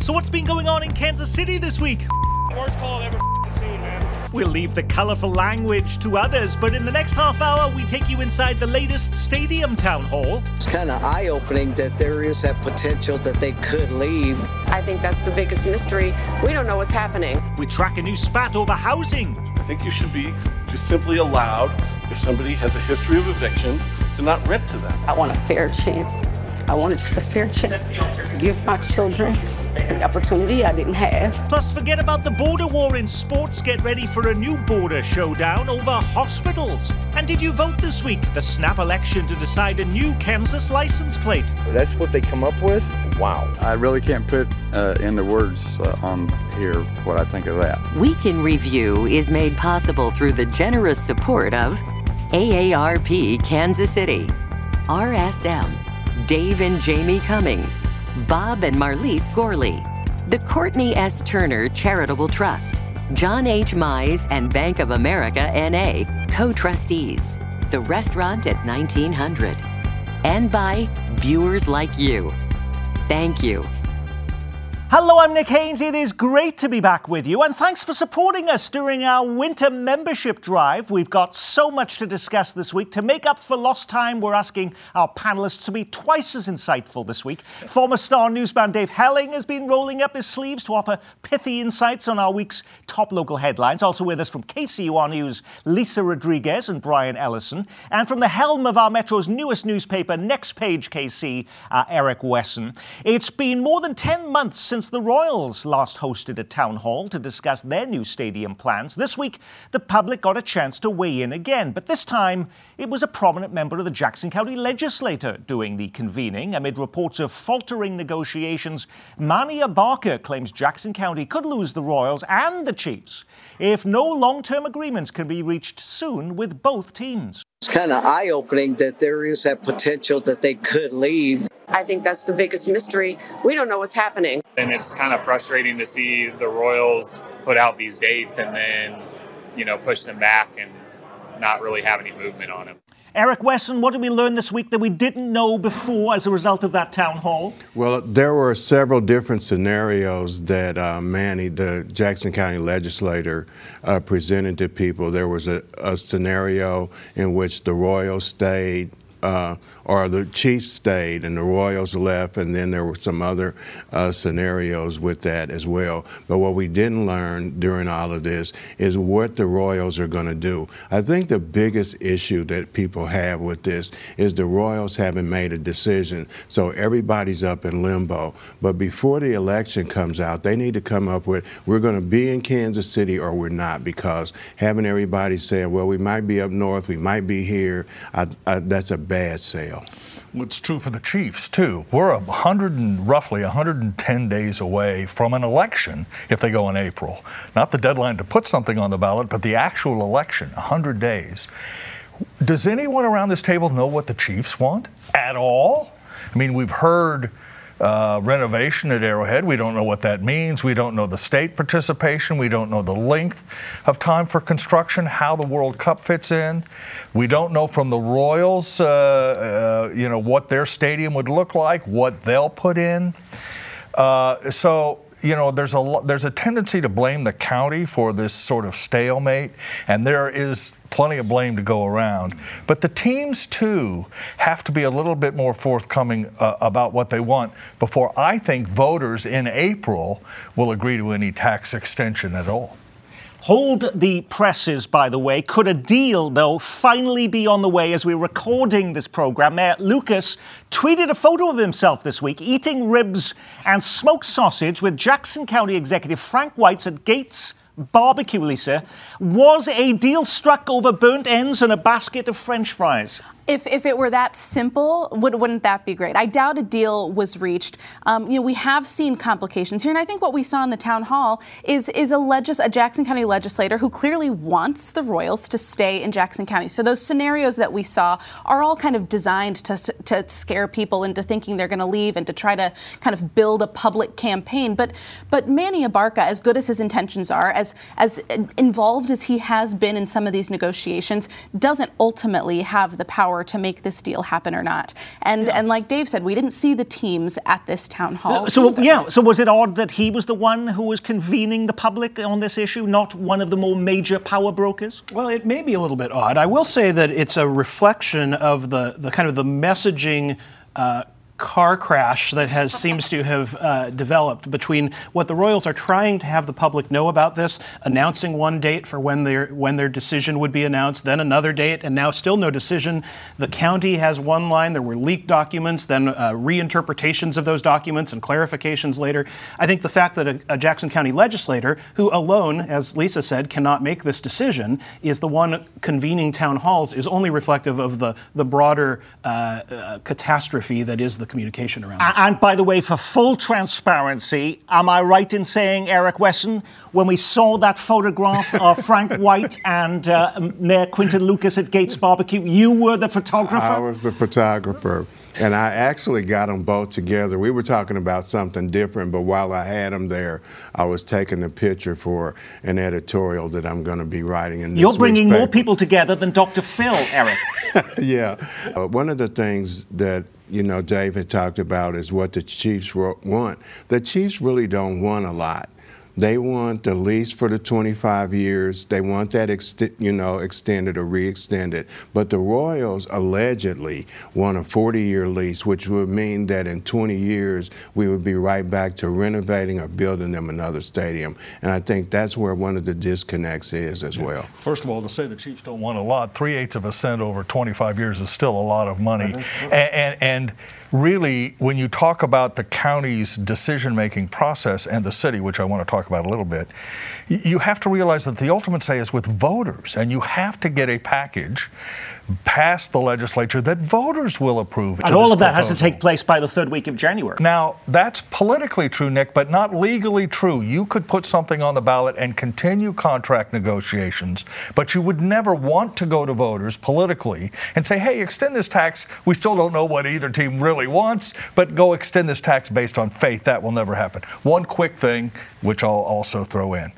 So, what's been going on in Kansas City this week? Worst call I've ever seen, man. We'll leave the colourful language to others, but in the next half hour, we take you inside the latest stadium town hall. It's kind of eye opening that there is that potential that they could leave. I think that's the biggest mystery. We don't know what's happening. We track a new spat over housing. I think you should be just simply allowed, if somebody has a history of evictions, to not rent to them. I want a fair chance. I wanted just a fair chance to give my children the opportunity I didn't have. Plus, forget about the border war in sports. Get ready for a new border showdown over hospitals. And did you vote this week? The snap election to decide a new Kansas license plate. That's what they come up with? Wow. I really can't put uh, into words uh, on here what I think of that. Week in Review is made possible through the generous support of AARP Kansas City, RSM, Dave and Jamie Cummings, Bob and Marlise Gorley, the Courtney S. Turner Charitable Trust, John H. Mize and Bank of America NA, co trustees, the restaurant at 1900, and by viewers like you. Thank you. Hello, I'm Nick Haines. It is great to be back with you, and thanks for supporting us during our winter membership drive. We've got so much to discuss this week. To make up for lost time, we're asking our panelists to be twice as insightful this week. Former Star newsman Dave Helling has been rolling up his sleeves to offer pithy insights on our week's top local headlines. Also with us from KCUR News, Lisa Rodriguez and Brian Ellison. And from the helm of our Metro's newest newspaper, Next Page KC, uh, Eric Wesson. It's been more than 10 months since the Royals last hosted a town hall to discuss their new stadium plans. This week, the public got a chance to weigh in again, but this time it was a prominent member of the Jackson County legislature doing the convening. Amid reports of faltering negotiations, Manny Abarca claims Jackson County could lose the Royals and the Chiefs if no long term agreements can be reached soon with both teams. It's kind of eye opening that there is that potential that they could leave. I think that's the biggest mystery. We don't know what's happening. And it's kind of frustrating to see the Royals put out these dates and then, you know, push them back and not really have any movement on them. Eric Wesson, what did we learn this week that we didn't know before as a result of that town hall? Well, there were several different scenarios that uh, Manny, the Jackson County legislator, uh, presented to people. There was a, a, scenario in which the Royals stayed. Uh, or the Chiefs stayed and the Royals left, and then there were some other uh, scenarios with that as well. But what we didn't learn during all of this is what the Royals are going to do. I think the biggest issue that people have with this is the Royals haven't made a decision, so everybody's up in limbo. But before the election comes out, they need to come up with we're going to be in Kansas City or we're not, because having everybody saying, well, we might be up north, we might be here, I, I, that's a bad sale. It's true for the Chiefs too. We're a hundred and roughly 110 days away from an election if they go in April. Not the deadline to put something on the ballot, but the actual election, 100 days. Does anyone around this table know what the Chiefs want at all? I mean, we've heard uh, renovation at Arrowhead. We don't know what that means. We don't know the state participation. We don't know the length of time for construction, how the World Cup fits in. We don't know from the Royals, uh, uh, you know, what their stadium would look like, what they'll put in. Uh, so you know, there's a there's a tendency to blame the county for this sort of stalemate, and there is plenty of blame to go around. But the teams too have to be a little bit more forthcoming uh, about what they want before I think voters in April will agree to any tax extension at all. Hold the presses, by the way. Could a deal, though, finally be on the way as we're recording this program? Mayor Lucas tweeted a photo of himself this week eating ribs and smoked sausage with Jackson County Executive Frank White at Gates Barbecue, Lisa. Was a deal struck over burnt ends and a basket of French fries? If, if it were that simple, would, wouldn't that be great? I doubt a deal was reached. Um, you know, we have seen complications here, and I think what we saw in the town hall is is a, legis- a Jackson County legislator who clearly wants the Royals to stay in Jackson County. So those scenarios that we saw are all kind of designed to, to scare people into thinking they're going to leave and to try to kind of build a public campaign. But but Manny Abarca, as good as his intentions are, as as involved as he has been in some of these negotiations, doesn't ultimately have the power power to make this deal happen or not. And and like Dave said, we didn't see the teams at this town hall. So either. yeah, so was it odd that he was the one who was convening the public on this issue, not one of the more major power brokers? Well, it may be a little bit odd. I will say that it's a reflection of the, the kind of the messaging. Uh, car crash that has seems to have uh, developed between what the Royals are trying to have the public know about this, announcing one date for when their when their decision would be announced, then another date, and now still no decision. The county has one line. There were leaked documents, then uh, reinterpretations of those documents and clarifications later. I think the fact that a, a Jackson County legislator, who alone, as Lisa said, cannot make this decision, is the one convening town halls, is only reflective of the the broader uh, uh catastrophe that is the communication around this. And by the way, for full transparency, am I right in saying, Eric Wesson, when we saw that photograph of Frank White and uh, Mayor Quinton Lucas at Gates Barbecue, you were the photographer? I was the photographer. And I actually got them both together. We were talking about something different, but while I had them there, I was taking a picture for an editorial that I'm going to be writing in this You're bringing more people together than Dr. Phil, Eric. yeah. Uh, one of the things that you know David talked about is what the Chiefs want. The Chiefs really don't want a lot. They want the lease for the 25 years. They want that, ext- you know, extended or re-extended. But the Royals allegedly want a 40-year lease, which would mean that in 20 years we would be right back to renovating or building them another stadium. And I think that's where one of the disconnects is as well. First of all, to say the Chiefs don't want a lot, three eighths of a cent over 25 years is still a lot of money. Uh-huh. And, and, and really, when you talk about the county's decision making process and the city, which I want to talk about a little bit, you have to realize that the ultimate say is with voters, and you have to get a package past the legislature that voters will approve. And all of that has to take place by the third week of January. Now, that's politically true, Nick, but not legally true. You could put something on the ballot and continue contract negotiations, but you would never want to go to voters politically and say, hey, extend this tax. We still don't know what either team really wants, but go extend this tax based on faith. That will never happen. One quick thing, which I'll also throw in.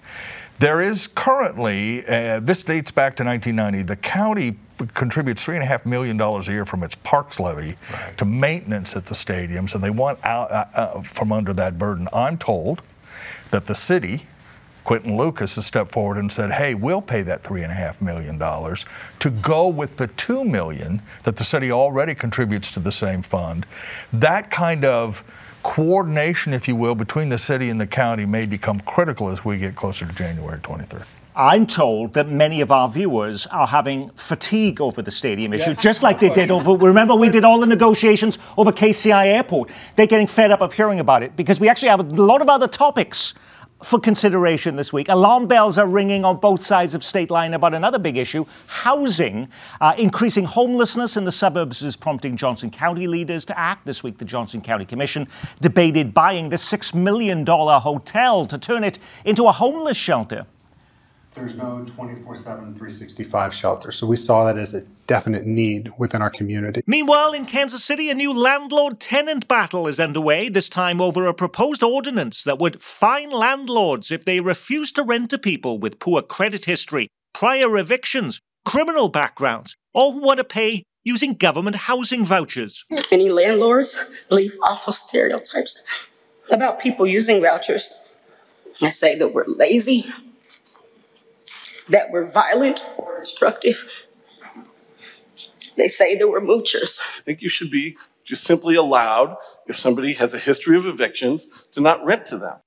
There is currently, uh, this dates back to 1990, the county contributes $3.5 million a year from its parks levy to maintenance at the stadiums, and they want out uh, uh, from under that burden. I'm told that the city, Quinton Lucas, has stepped forward and said, hey, we'll pay that $3.5 million to go with the 2 million that the city already contributes to the same fund. That kind of coordination, if you will, between the city and the county may become critical as we get closer to January 23rd. I'm told that many of our viewers are having fatigue over the stadium issue, just like they did over. Remember, we did all the negotiations over KCI Airport. They're getting fed up of hearing about it because we actually have a lot of other topics for consideration this week. Alarm bells are ringing on both sides of state line about another big issue housing. Uh, increasing homelessness in the suburbs is prompting Johnson County leaders to act. This week, the Johnson County Commission debated buying the $6 million hotel to turn it into a homeless shelter. There's no 24 7, 365 shelter. So we saw that as a definite need within our community. Meanwhile, in Kansas City, a new landlord tenant battle is underway, this time over a proposed ordinance that would fine landlords if they refuse to rent to people with poor credit history, prior evictions, criminal backgrounds, or who want to pay using government housing vouchers. Many landlords leave awful stereotypes about people using vouchers. I say that we're lazy, that we're violent or destructive. They say that we're moochers. I think you should be just simply allowed, if somebody has a history of evictions, to not rent to them.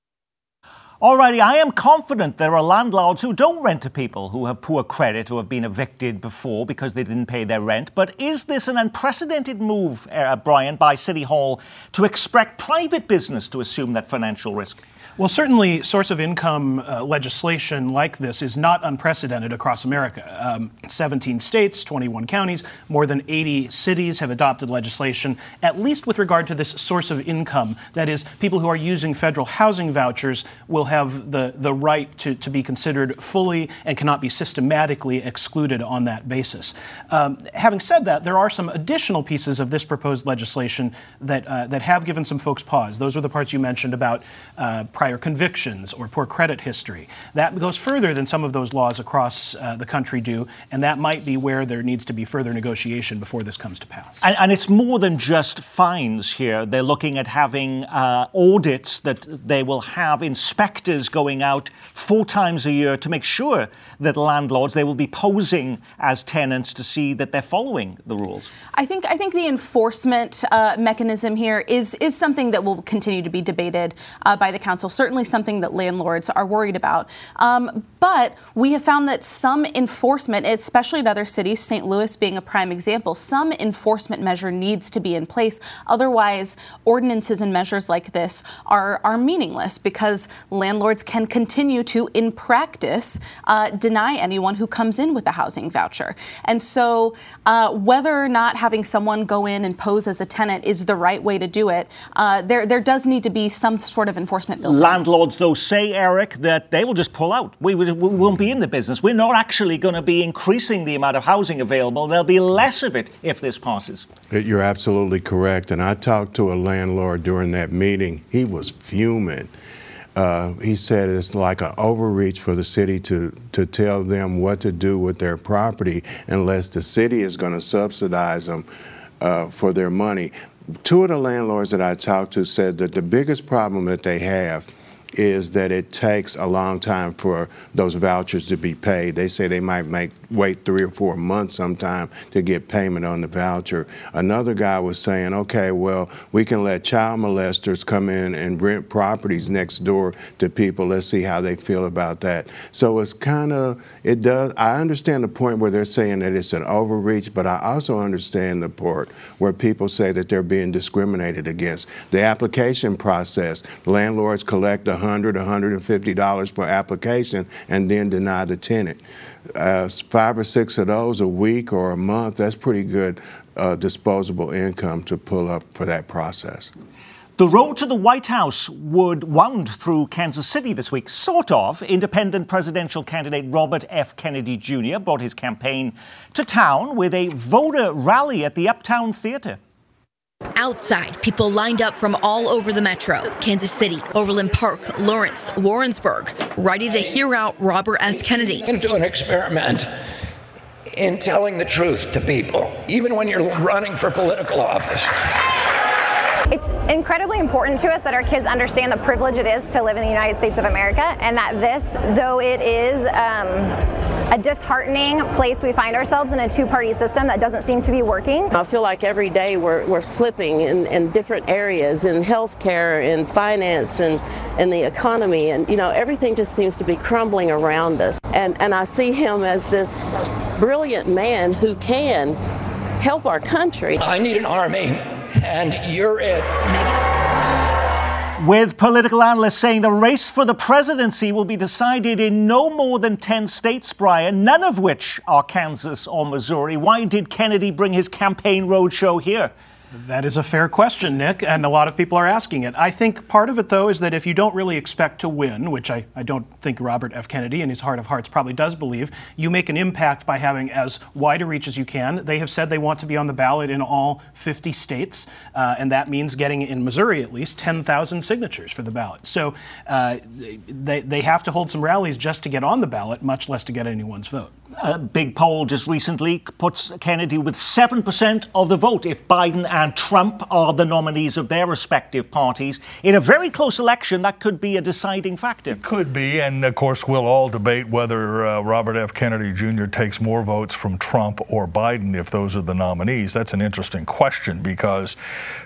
Alrighty, I am confident there are landlords who don't rent to people who have poor credit or have been evicted before because they didn't pay their rent. But is this an unprecedented move, uh, Brian, by City Hall to expect private business to assume that financial risk? Well, certainly, source of income uh, legislation like this is not unprecedented across America. Um, 17 states, 21 counties, more than 80 cities have adopted legislation, at least with regard to this source of income. That is, people who are using federal housing vouchers will have the, the right to, to be considered fully and cannot be systematically excluded on that basis. Um, having said that, there are some additional pieces of this proposed legislation that, uh, that have given some folks pause. Those are the parts you mentioned about uh, prior convictions or poor credit history. That goes further than some of those laws across uh, the country do, and that might be where there needs to be further negotiation before this comes to pass. And, and it's more than just fines here. They're looking at having uh, audits that they will have inspectors going out four times a year to make sure that landlords they will be posing as tenants to see that they're following the rules. I think I think the enforcement uh, mechanism here is is something that will continue to be debated uh, by the council. Certainly, something that landlords are worried about. Um, but we have found that some enforcement, especially in other cities, St. Louis being a prime example, some enforcement measure needs to be in place. Otherwise, ordinances and measures like this are are meaningless because landlords can continue to, in practice, uh, deny anyone who comes in with a housing voucher. And so, uh, whether or not having someone go in and pose as a tenant is the right way to do it, uh, there there does need to be some sort of enforcement built. Landlords, though, say Eric that they will just pull out. We, we, we won't be in the business. We're not actually going to be increasing the amount of housing available. There'll be less of it if this passes. You're absolutely correct. And I talked to a landlord during that meeting. He was fuming. Uh, he said it's like an overreach for the city to, to tell them what to do with their property unless the city is going to subsidize them uh, for their money. Two of the landlords that I talked to said that the biggest problem that they have is that it takes a long time for those vouchers to be paid. They say they might make wait three or four months sometime to get payment on the voucher. Another guy was saying, okay, well, we can let child molesters come in and rent properties next door to people. Let's see how they feel about that. So it's kind of, it does, I understand the point where they're saying that it's an overreach, but I also understand the part where people say that they're being discriminated against. The application process, landlords collect 100 $150 per application and then deny the tenant uh, five or six of those a week or a month, that's pretty good uh, disposable income to pull up for that process. The road to the White House would wound through Kansas City this week, sort of. Independent presidential candidate Robert F. Kennedy Jr. brought his campaign to town with a voter rally at the Uptown Theater. Outside, people lined up from all over the metro Kansas City, Overland Park, Lawrence, Warrensburg, ready to hear out Robert F. Kennedy. And do an experiment in telling the truth to people, even when you're running for political office. It's incredibly important to us that our kids understand the privilege it is to live in the United States of America, and that this, though it is um, a disheartening place we find ourselves in a two-party system that doesn't seem to be working. I feel like every day we're, we're slipping in, in different areas, in healthcare, in finance, and in the economy, and you know everything just seems to be crumbling around us. And and I see him as this brilliant man who can help our country. I need an army and you're it. With political analysts saying the race for the presidency will be decided in no more than 10 states, Brian, none of which are Kansas or Missouri. Why did Kennedy bring his campaign roadshow here? That is a fair question, Nick, and a lot of people are asking it. I think part of it, though, is that if you don't really expect to win, which I, I don't think Robert F. Kennedy in his heart of hearts probably does believe, you make an impact by having as wide a reach as you can. They have said they want to be on the ballot in all 50 states, uh, and that means getting, in Missouri at least, 10,000 signatures for the ballot. So uh, they, they have to hold some rallies just to get on the ballot, much less to get anyone's vote a big poll just recently puts Kennedy with 7% of the vote if Biden and Trump are the nominees of their respective parties. In a very close election, that could be a deciding factor. It could be, and of course, we'll all debate whether uh, Robert F. Kennedy Jr. takes more votes from Trump or Biden if those are the nominees. That's an interesting question because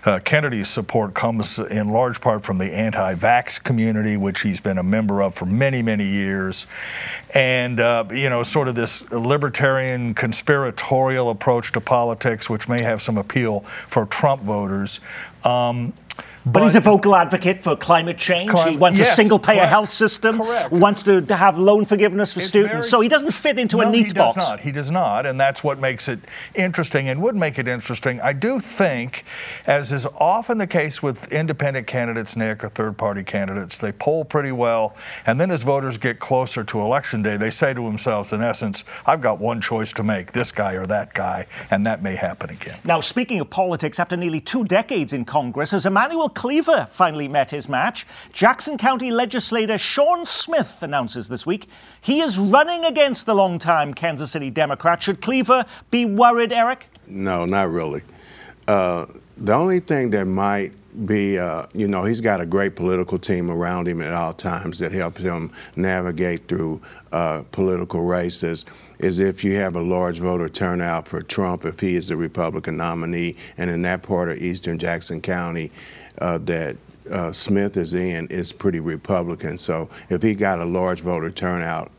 uh, Kennedy's support comes in large part from the anti vax community, which he's been a member of for many, many years. And, uh, you know, sort of this libertarian conspiratorial approach to politics, which may have some appeal for Trump voters. Um, but, but, he's a vocal advocate for climate change. he wants yes, a single payer correct, health system. Correct. Wants to, to have loan forgiveness for it's students. Very, so he doesn't fit into no, a neat he box. Does not. He does not. And that's what makes it interesting and would make it interesting. I do think, as is often the case with independent candidates, Nick, or third party candidates, they poll pretty well. And then as voters get closer to election day, they say to themselves, in essence, I've got one choice to make this guy or that guy. And that may happen again. Now, speaking of politics, after nearly two decades in Congress, has Emanuel Cleaver finally met his match. Jackson County legislator Sean Smith announces this week he is running against the longtime Kansas City Democrat. Should Cleaver be worried, Eric? No, not really. Uh, the only thing that might be, uh, you know, he's got a great political team around him at all times that helps him navigate through uh, political races. Is if you have a large voter turnout for Trump, if he is the Republican nominee, and in that part of eastern Jackson County uh, that uh, Smith is in is pretty Republican. So if he got a large voter turnout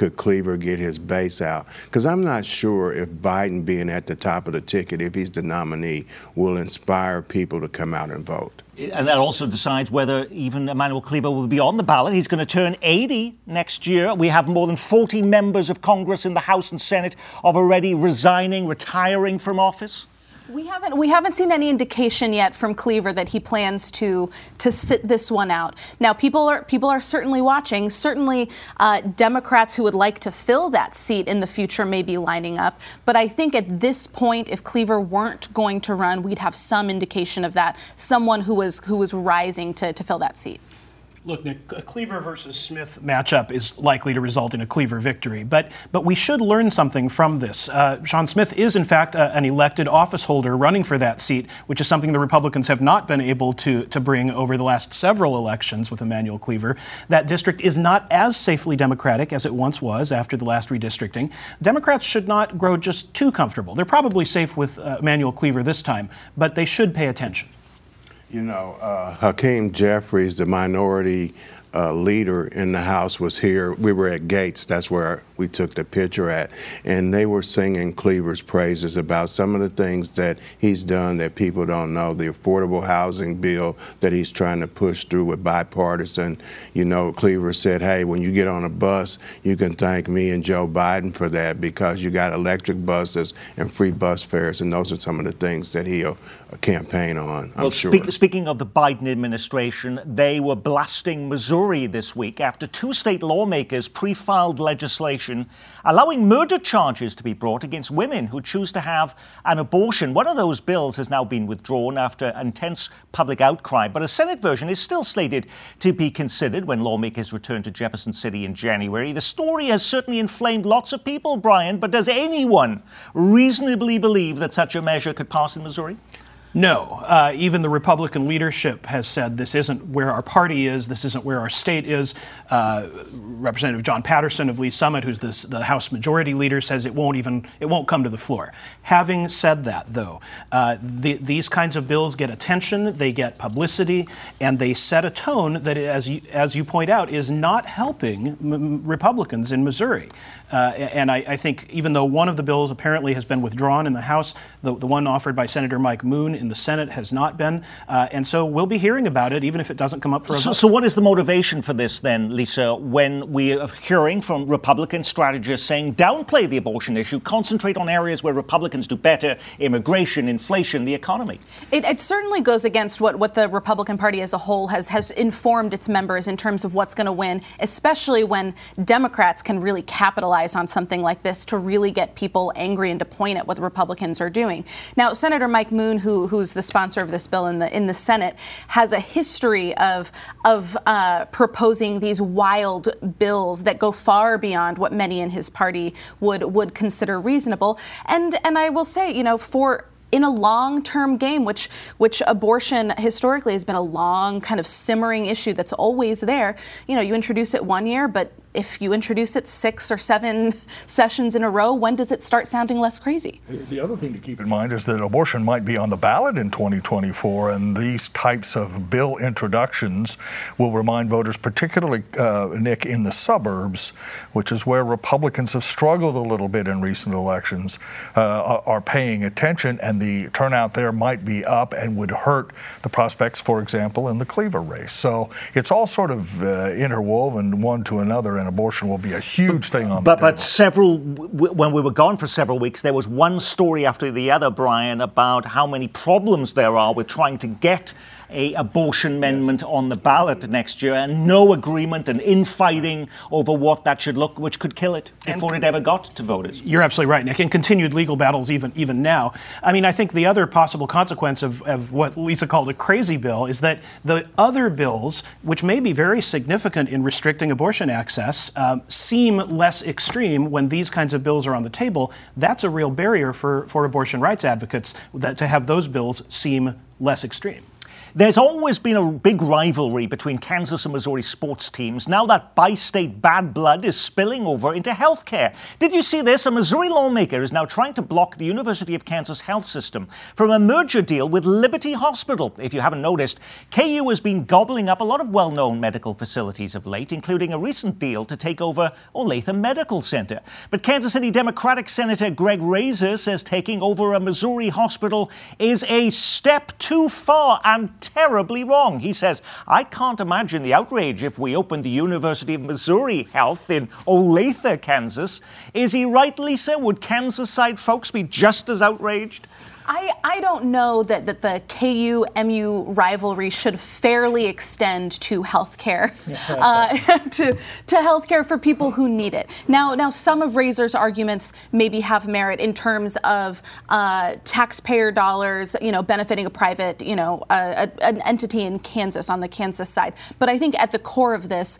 could Cleaver get his base out? Because I'm not sure if Biden being at the top of the ticket, if he's the nominee, will inspire people to come out and vote. And that also decides whether even Emanuel Cleaver will be on the ballot. He's going to turn 80 next year. We have more than 40 members of Congress in the House and Senate of already resigning, retiring from office. We haven't we haven't seen any indication yet from Cleaver that he plans to to sit this one out. Now people are people are certainly watching. Certainly, uh, Democrats who would like to fill that seat in the future may be lining up. But I think at this point, if Cleaver weren't going to run, we'd have some indication of that. Someone who was who was rising to, to fill that seat. Look, a Cleaver versus Smith matchup is likely to result in a Cleaver victory, but but we should learn something from this. Uh, Sean Smith is, in fact, uh, an elected office holder running for that seat, which is something the Republicans have not been able to to bring over the last several elections with Emanuel Cleaver. That district is not as safely Democratic as it once was after the last redistricting. Democrats should not grow just too comfortable. They're probably safe with uh, Emanuel Cleaver this time, but they should pay attention. You know, uh, Hakeem Jeffries, the minority uh, leader in the House, was here. We were at Gates. That's where we took the picture at. And they were singing Cleaver's praises about some of the things that he's done that people don't know. The affordable housing bill that he's trying to push through with bipartisan. You know, Cleaver said, hey, when you get on a bus, you can thank me and Joe Biden for that because you got electric buses and free bus fares. And those are some of the things that he'll campaign on, I'm well, sure. Speak, speaking of the Biden administration, they were blasting Missouri this week after two state lawmakers pre filed legislation allowing murder charges to be brought against women who choose to have an abortion. One of those bills has now been withdrawn after intense public outcry, but a Senate version is still slated to be considered when lawmakers return to Jefferson City in January. The story has certainly inflamed lots of people, Brian, but does anyone reasonably believe that such a measure could pass in Missouri? No. Uh, even the Republican leadership has said this isn't where our party is, this isn't where our state is. Uh, Representative Jon Patterson of Lee Summit, who's this, the House Majority Leader, says it won't even it won't come to the floor. Having said that, though, uh, the, these kinds of bills get attention, they get publicity, and they set a tone that, as you, as you point out, is not helping m- Republicans in Missouri. Uh, and I, I, think even though one of the bills apparently has been withdrawn in the House, the, the one offered by Senator Mike Moon in the Senate has not been. Uh, and so we'll be hearing about it even if it doesn't come up for a so, vote. So, what is the motivation for this then, Lisa, when we are hearing from Republican strategists saying downplay the abortion issue, concentrate on areas where Republicans do better immigration, inflation, the economy? It, it certainly goes against what, what the Republican Party as a whole has, has informed its members in terms of what's going to win, especially when Democrats can really capitalize on something like this to really get people angry and to point at what the Republicans are doing. Now, Senator Mike Moon, who, who's the sponsor of this bill in the in the Senate, has a history of of uh, proposing these wild bills that go far beyond what many in his party would would consider reasonable. And and I will say, you know, for in a long-term game, which which abortion historically has been a long kind of simmering issue that's always there. You know, you introduce it one year, but if you introduce it six or seven sessions in a row, when does it start sounding less crazy? The other thing to keep in mind is that abortion might be on the ballot in 2024, and these types of bill introductions will remind voters, particularly, uh, Nick, in the suburbs, which is where Republicans have struggled a little bit in recent elections, uh, are paying attention, and the turnout there might be up and would hurt the prospects, for example, in the Cleaver race. So it's all sort of uh, interwoven one to another and abortion will be a huge thing on but, the But several, when we were gone for several weeks, there was one story after the other, Brian, about how many problems there are with trying to get a abortion amendment on the ballot next year, and no agreement and infighting over what that should look, which could kill it before it ever got to voters. You're absolutely right, Nick. And continued legal battles even even now. I mean, I think the other possible consequence of, of what Lisa called a crazy bill is that the other bills, which may be very significant in restricting abortion access, um, seem less extreme when these kinds of bills are on the table. That's a real barrier for, for abortion rights advocates that to have those bills seem less extreme. There's always been a big rivalry between Kansas and Missouri sports teams. Now that bi state bad blood is spilling over into healthcare. Did you see this? A Missouri lawmaker is now trying to block the University of Kansas health system from a merger deal with Liberty Hospital. If you haven't noticed, KU has been gobbling up a lot of well known medical facilities of late, including a recent deal to take over Olathe Medical Center. But Kansas City Democratic Senator Greg Razer says taking over a Missouri hospital is a step too far and terribly wrong. He says, I can't imagine the outrage if we opened the University of Missouri Health in Olathe, Kansas. Is he right, Lisa? Would Kansas side folks be just as outraged? I, I don't know that, that the KU MU rivalry should fairly extend to healthcare, uh, to, to healthcare for people who need it. Now, now some of Razer's arguments maybe have merit in terms of uh, taxpayer dollars, you know, benefiting a private, you know, uh, a, an entity in Kansas on the Kansas side. But I think at the core of this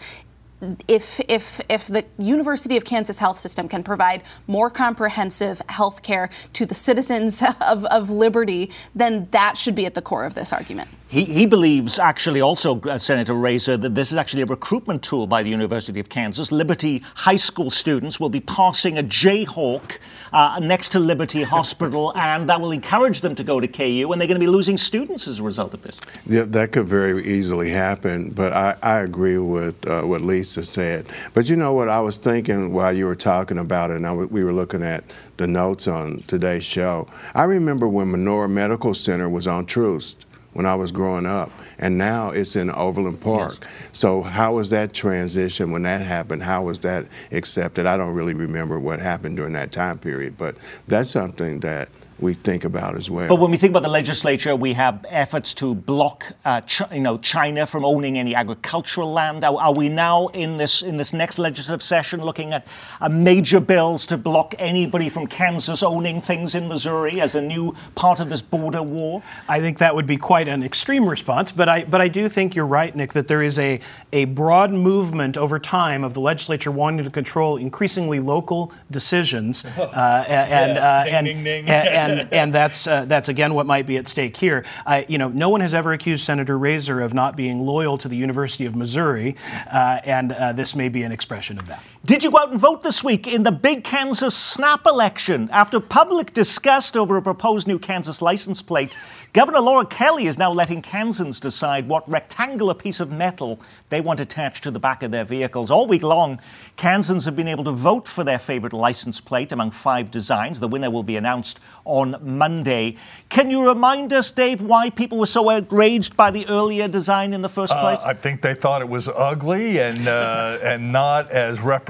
if, if, if the University of Kansas health system can provide more comprehensive health care to the citizens of, of Liberty, then that should be at the core of this argument. He, he believes, actually, also, uh, Senator Razer, that this is actually a recruitment tool by the University of Kansas. Liberty high school students will be passing a Jayhawk uh, next to Liberty Hospital, and that will encourage them to go to KU, and they're going to be losing students as a result of this. Yeah, that could very easily happen, but I, I agree with uh, what Lisa said. But you know what I was thinking while you were talking about it, and w- we were looking at the notes on today's show. I remember when Menorah Medical Center was on Troost when I was growing up, and now it's in Overland Park. Yes. So how was that transition when that happened? How was that accepted? I don't really remember what happened during that time period, but that's something that we think about as well. But when we think about the legislature, we have efforts to block, uh, Ch- you know, China from owning any agricultural land. Are, are, we now in this in this next legislative session looking at uh, major bills to block anybody from Kansas owning things in Missouri as a new part of this border war? I think that would be quite an extreme response, but I but I do think you're right, Nick, that there is a a broad movement over time of the legislature wanting to control increasingly local decisions, uh, and, yes. uh, ding, and, ding, ding. and, and and and that's uh, that's again what might be at stake here. I, you know, no one has ever accused Senator Razer of not being loyal to the University of Missouri, uh, and uh, this may be an expression of that. Did you go out and vote this week in the big Kansas snap election? After public disgust over a proposed new Kansas license plate, Governor Laura Kelly is now letting Kansans decide what rectangular piece of metal they want attached to the back of their vehicles. All week long, Kansans have been able to vote for their favorite license plate among five designs. The winner will be announced on Monday. Can you remind us, Dave, why people were so outraged by the earlier design in the first Uh, place? I think they thought it was ugly and uh, and not as representative,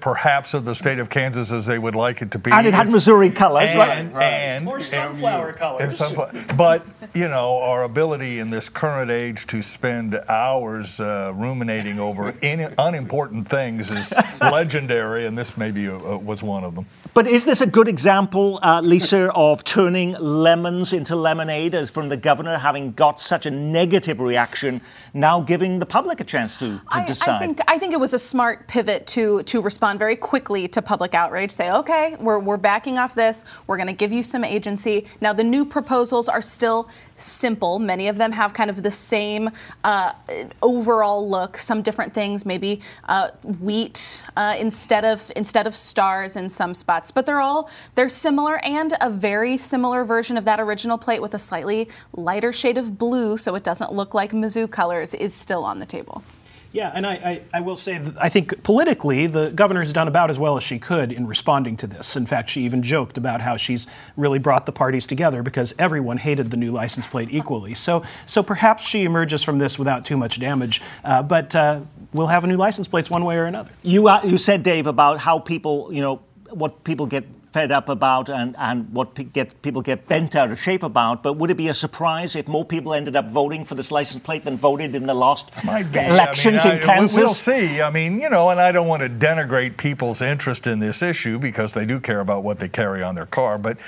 perhaps, of the state of Kansas as they would like it to be. and it had It's- Missouri colors, and, right? and- Or sunflower and colors. sunflower- but you know, our ability in this current age to spend hours uh, ruminating over in, unimportant things is legendary, and this maybe uh, was one of them. But is this a good example, uh, Lisa, of turning lemons into lemonade as from the governor having got such a negative reaction, now giving the public a chance to, to I, decide? I think I think it was a smart pivot to to respond very quickly to public outrage. Say, okay, we're, we're backing off this. We're going to give you some agency. Now the new proposals are still simple. Many of them have kind of the same uh, overall look. Some different things, maybe uh, wheat uh, instead of instead of stars in some spots, but they're all they're similar and a very similar version of that original plate with a slightly lighter shade of blue, so it doesn't look like Mizzou colors, is still on the table. Yeah, and I, I, I, will say that I think politically, the governor has done about as well as she could in responding to this. In fact, she even joked about how she's really brought the parties together because everyone hated the new license plate equally. So, so perhaps she emerges from this without too much damage. Uh, but uh, we'll have a new license plates one way or another. You, uh, you said, Dave, about how people, you know, what people get fed up about and, and what pe- get, people get bent out of shape about. But would it be a surprise if more people ended up voting for this license plate than voted in the last elections I mean, in I- Kansas? We'll see. I mean, you know, and I don't want to denigrate people's interest in this issue because they do care about what they carry on their car. But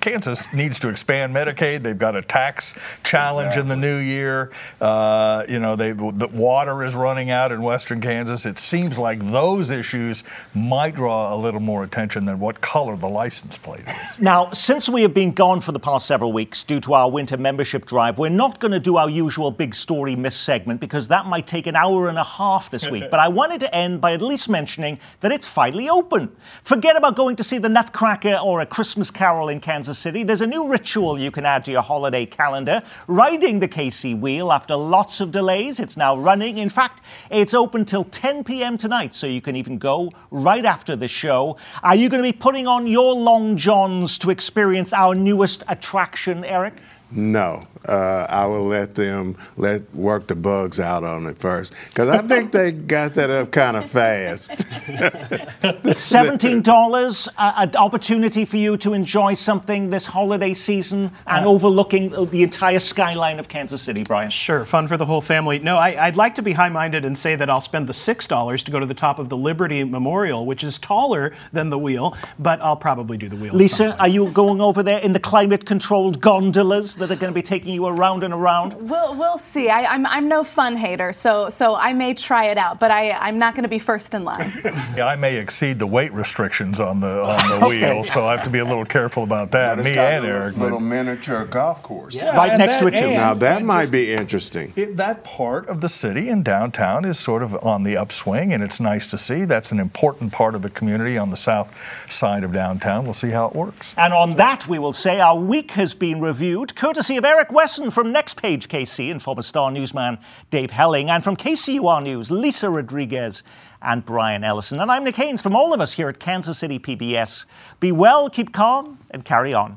Kansas needs to expand Medicaid. They've got a tax challenge in the new year. Uh, you know, they the water is running out in western Kansas. It seems like those issues might draw a little more attention than what color the license plate is. Now, since we have been gone for the past several weeks due to our winter membership drive, we're not going to do our usual big story miss segment because that might take an hour and a half this week. but I wanted to end by at least mentioning that it's finally open. Forget about going to see the Nutcracker or a Christmas Carol in Kansas City. There's a new ritual you can add to your holiday calendar riding the KC wheel after lots of delays. It's now running. In fact, it's open till 10 p.m. tonight, so you can even go right after the show. Are you going to be putting on your long johns to experience our newest attraction, Eric? No, uh, I will let them let work the bugs out on it first because I think they got that up kind of fast. Seventeen dollars, uh, an opportunity for you to enjoy something this holiday season and Uh, overlooking the entire skyline of Kansas City, Brian. Sure, fun for the whole family. No, I, I'd like to be high minded and say that I'll spend the $6 to go to the top of the Liberty Memorial, which is taller than the wheel, but I'll probably do the wheel. Lisa, are you going over there in the climate-controlled gondolas that are going to be taking you around and around? We'll, we'll see. I, I'm, I'm no fun hater, so, so I may try it out, but I, I'm not going to be first in line. Yeah, I may exceed the weight restrictions on the on the Okay. wheel, so I have to be a little careful about that. Me and a Eric. but- little miniature golf course. Yeah, Right and next to that- it, too. Now that might just- be interesting. It, that part of the city in downtown is sort of on the upswing, and it's nice to see. That's an important part of the community on the south side of downtown. We'll see how it works. And on that, we will say our week has been reviewed, courtesy of Eric Wesson from Next Page KC and former Star newsman Dave Helling, and from KCUR News, Lisa Rodriguez and Brian Ellison. And I'm Nick Haines from all of us here at Kansas City PBS. Be well, keep calm, and carry on.